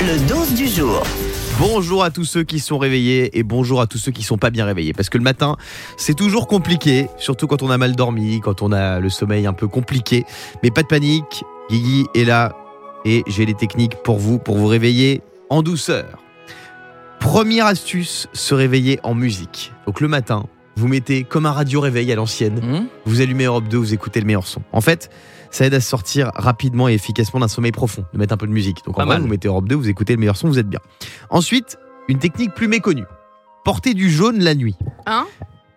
Le 12 du jour. Bonjour à tous ceux qui sont réveillés et bonjour à tous ceux qui sont pas bien réveillés. Parce que le matin, c'est toujours compliqué, surtout quand on a mal dormi, quand on a le sommeil un peu compliqué. Mais pas de panique, Guigui est là et j'ai les techniques pour vous, pour vous réveiller en douceur. Première astuce, se réveiller en musique. Donc le matin, vous mettez comme un radio réveil à l'ancienne, Mmh. vous allumez Europe 2, vous écoutez le meilleur son. En fait, ça aide à sortir rapidement et efficacement d'un sommeil profond, de mettre un peu de musique. Donc en vrai, vous mettez Europe 2, vous écoutez le meilleur son, vous êtes bien. Ensuite, une technique plus méconnue. Porter du jaune la nuit. Hein?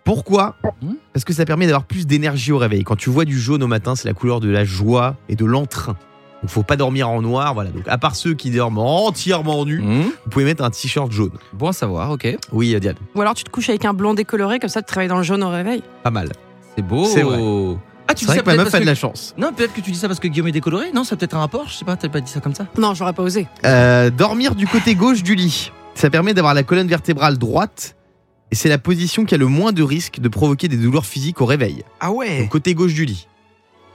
Pourquoi? Hmm Parce que ça permet d'avoir plus d'énergie au réveil. Quand tu vois du jaune au matin, c'est la couleur de la joie et de l'entrain. Donc faut pas dormir en noir, voilà. Donc à part ceux qui dorment entièrement nus, Mmh. vous pouvez mettre un t-shirt jaune. Bon à savoir, ok. Oui, Diane, Ou alors tu te couches avec un blond décoloré, comme ça tu travailles dans le jaune au réveil. pas mal. C'est beau. C'est vrai. Ah, tu C'est dis vrai ça que ma meuf a de la chance. Non, peut-être que tu dis ça parce que Guillaume est décoloré. Non, ça a peut-être un rapport. Je sais pas, t'as pas dit ça comme ça. Non, j'aurais pas osé. Euh, dormir du côté gauche du lit. Ça permet d'avoir la colonne vertébrale droite et c'est la position qui a le moins de risque de provoquer des douleurs physiques au réveil. Ah ouais. Donc, côté gauche du lit.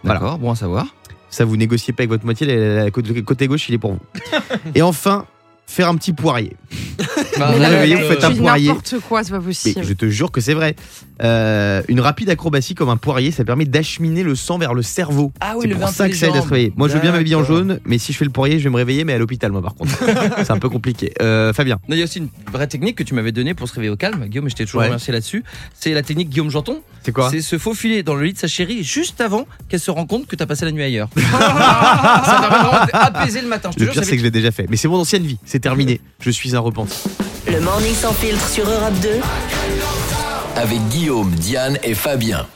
Voilà. D'accord, bon à savoir. Ça, vous négociez pas avec votre moitié, le côté gauche, il est pour vous. et enfin, faire un petit poirier. Bah, Vous vous réveillez, vous faites un poirier. n'importe quoi, c'est pas Mais possible. je te jure que c'est vrai. Euh, une rapide acrobatie comme un poirier, ça permet d'acheminer le sang vers le cerveau. Ah c'est pour ça que ça aide à se réveiller. Moi, je veux bien m'habiller en jaune, mais si je fais le poirier, je vais me réveiller, mais à l'hôpital, moi, par contre. c'est un peu compliqué. Euh, Fabien. Il y a aussi une vraie technique que tu m'avais donnée pour se réveiller au calme, Guillaume, et je t'ai toujours Ouais. remercié là-dessus. C'est la technique Guillaume Janton. C'est quoi C'est se faufiler dans le lit de sa chérie juste avant qu'elle se rende compte que t'as passé la nuit ailleurs. ça permet vraiment d'apaiser le matin. Je te Le jure, pire, c'est que je l'ai déjà fait. Mais c'est mon ancienne vie. C'est terminé. Je suis un repenti. Le morning sans filtre sur Europe 2. avec Guillaume, Diane et Fabien.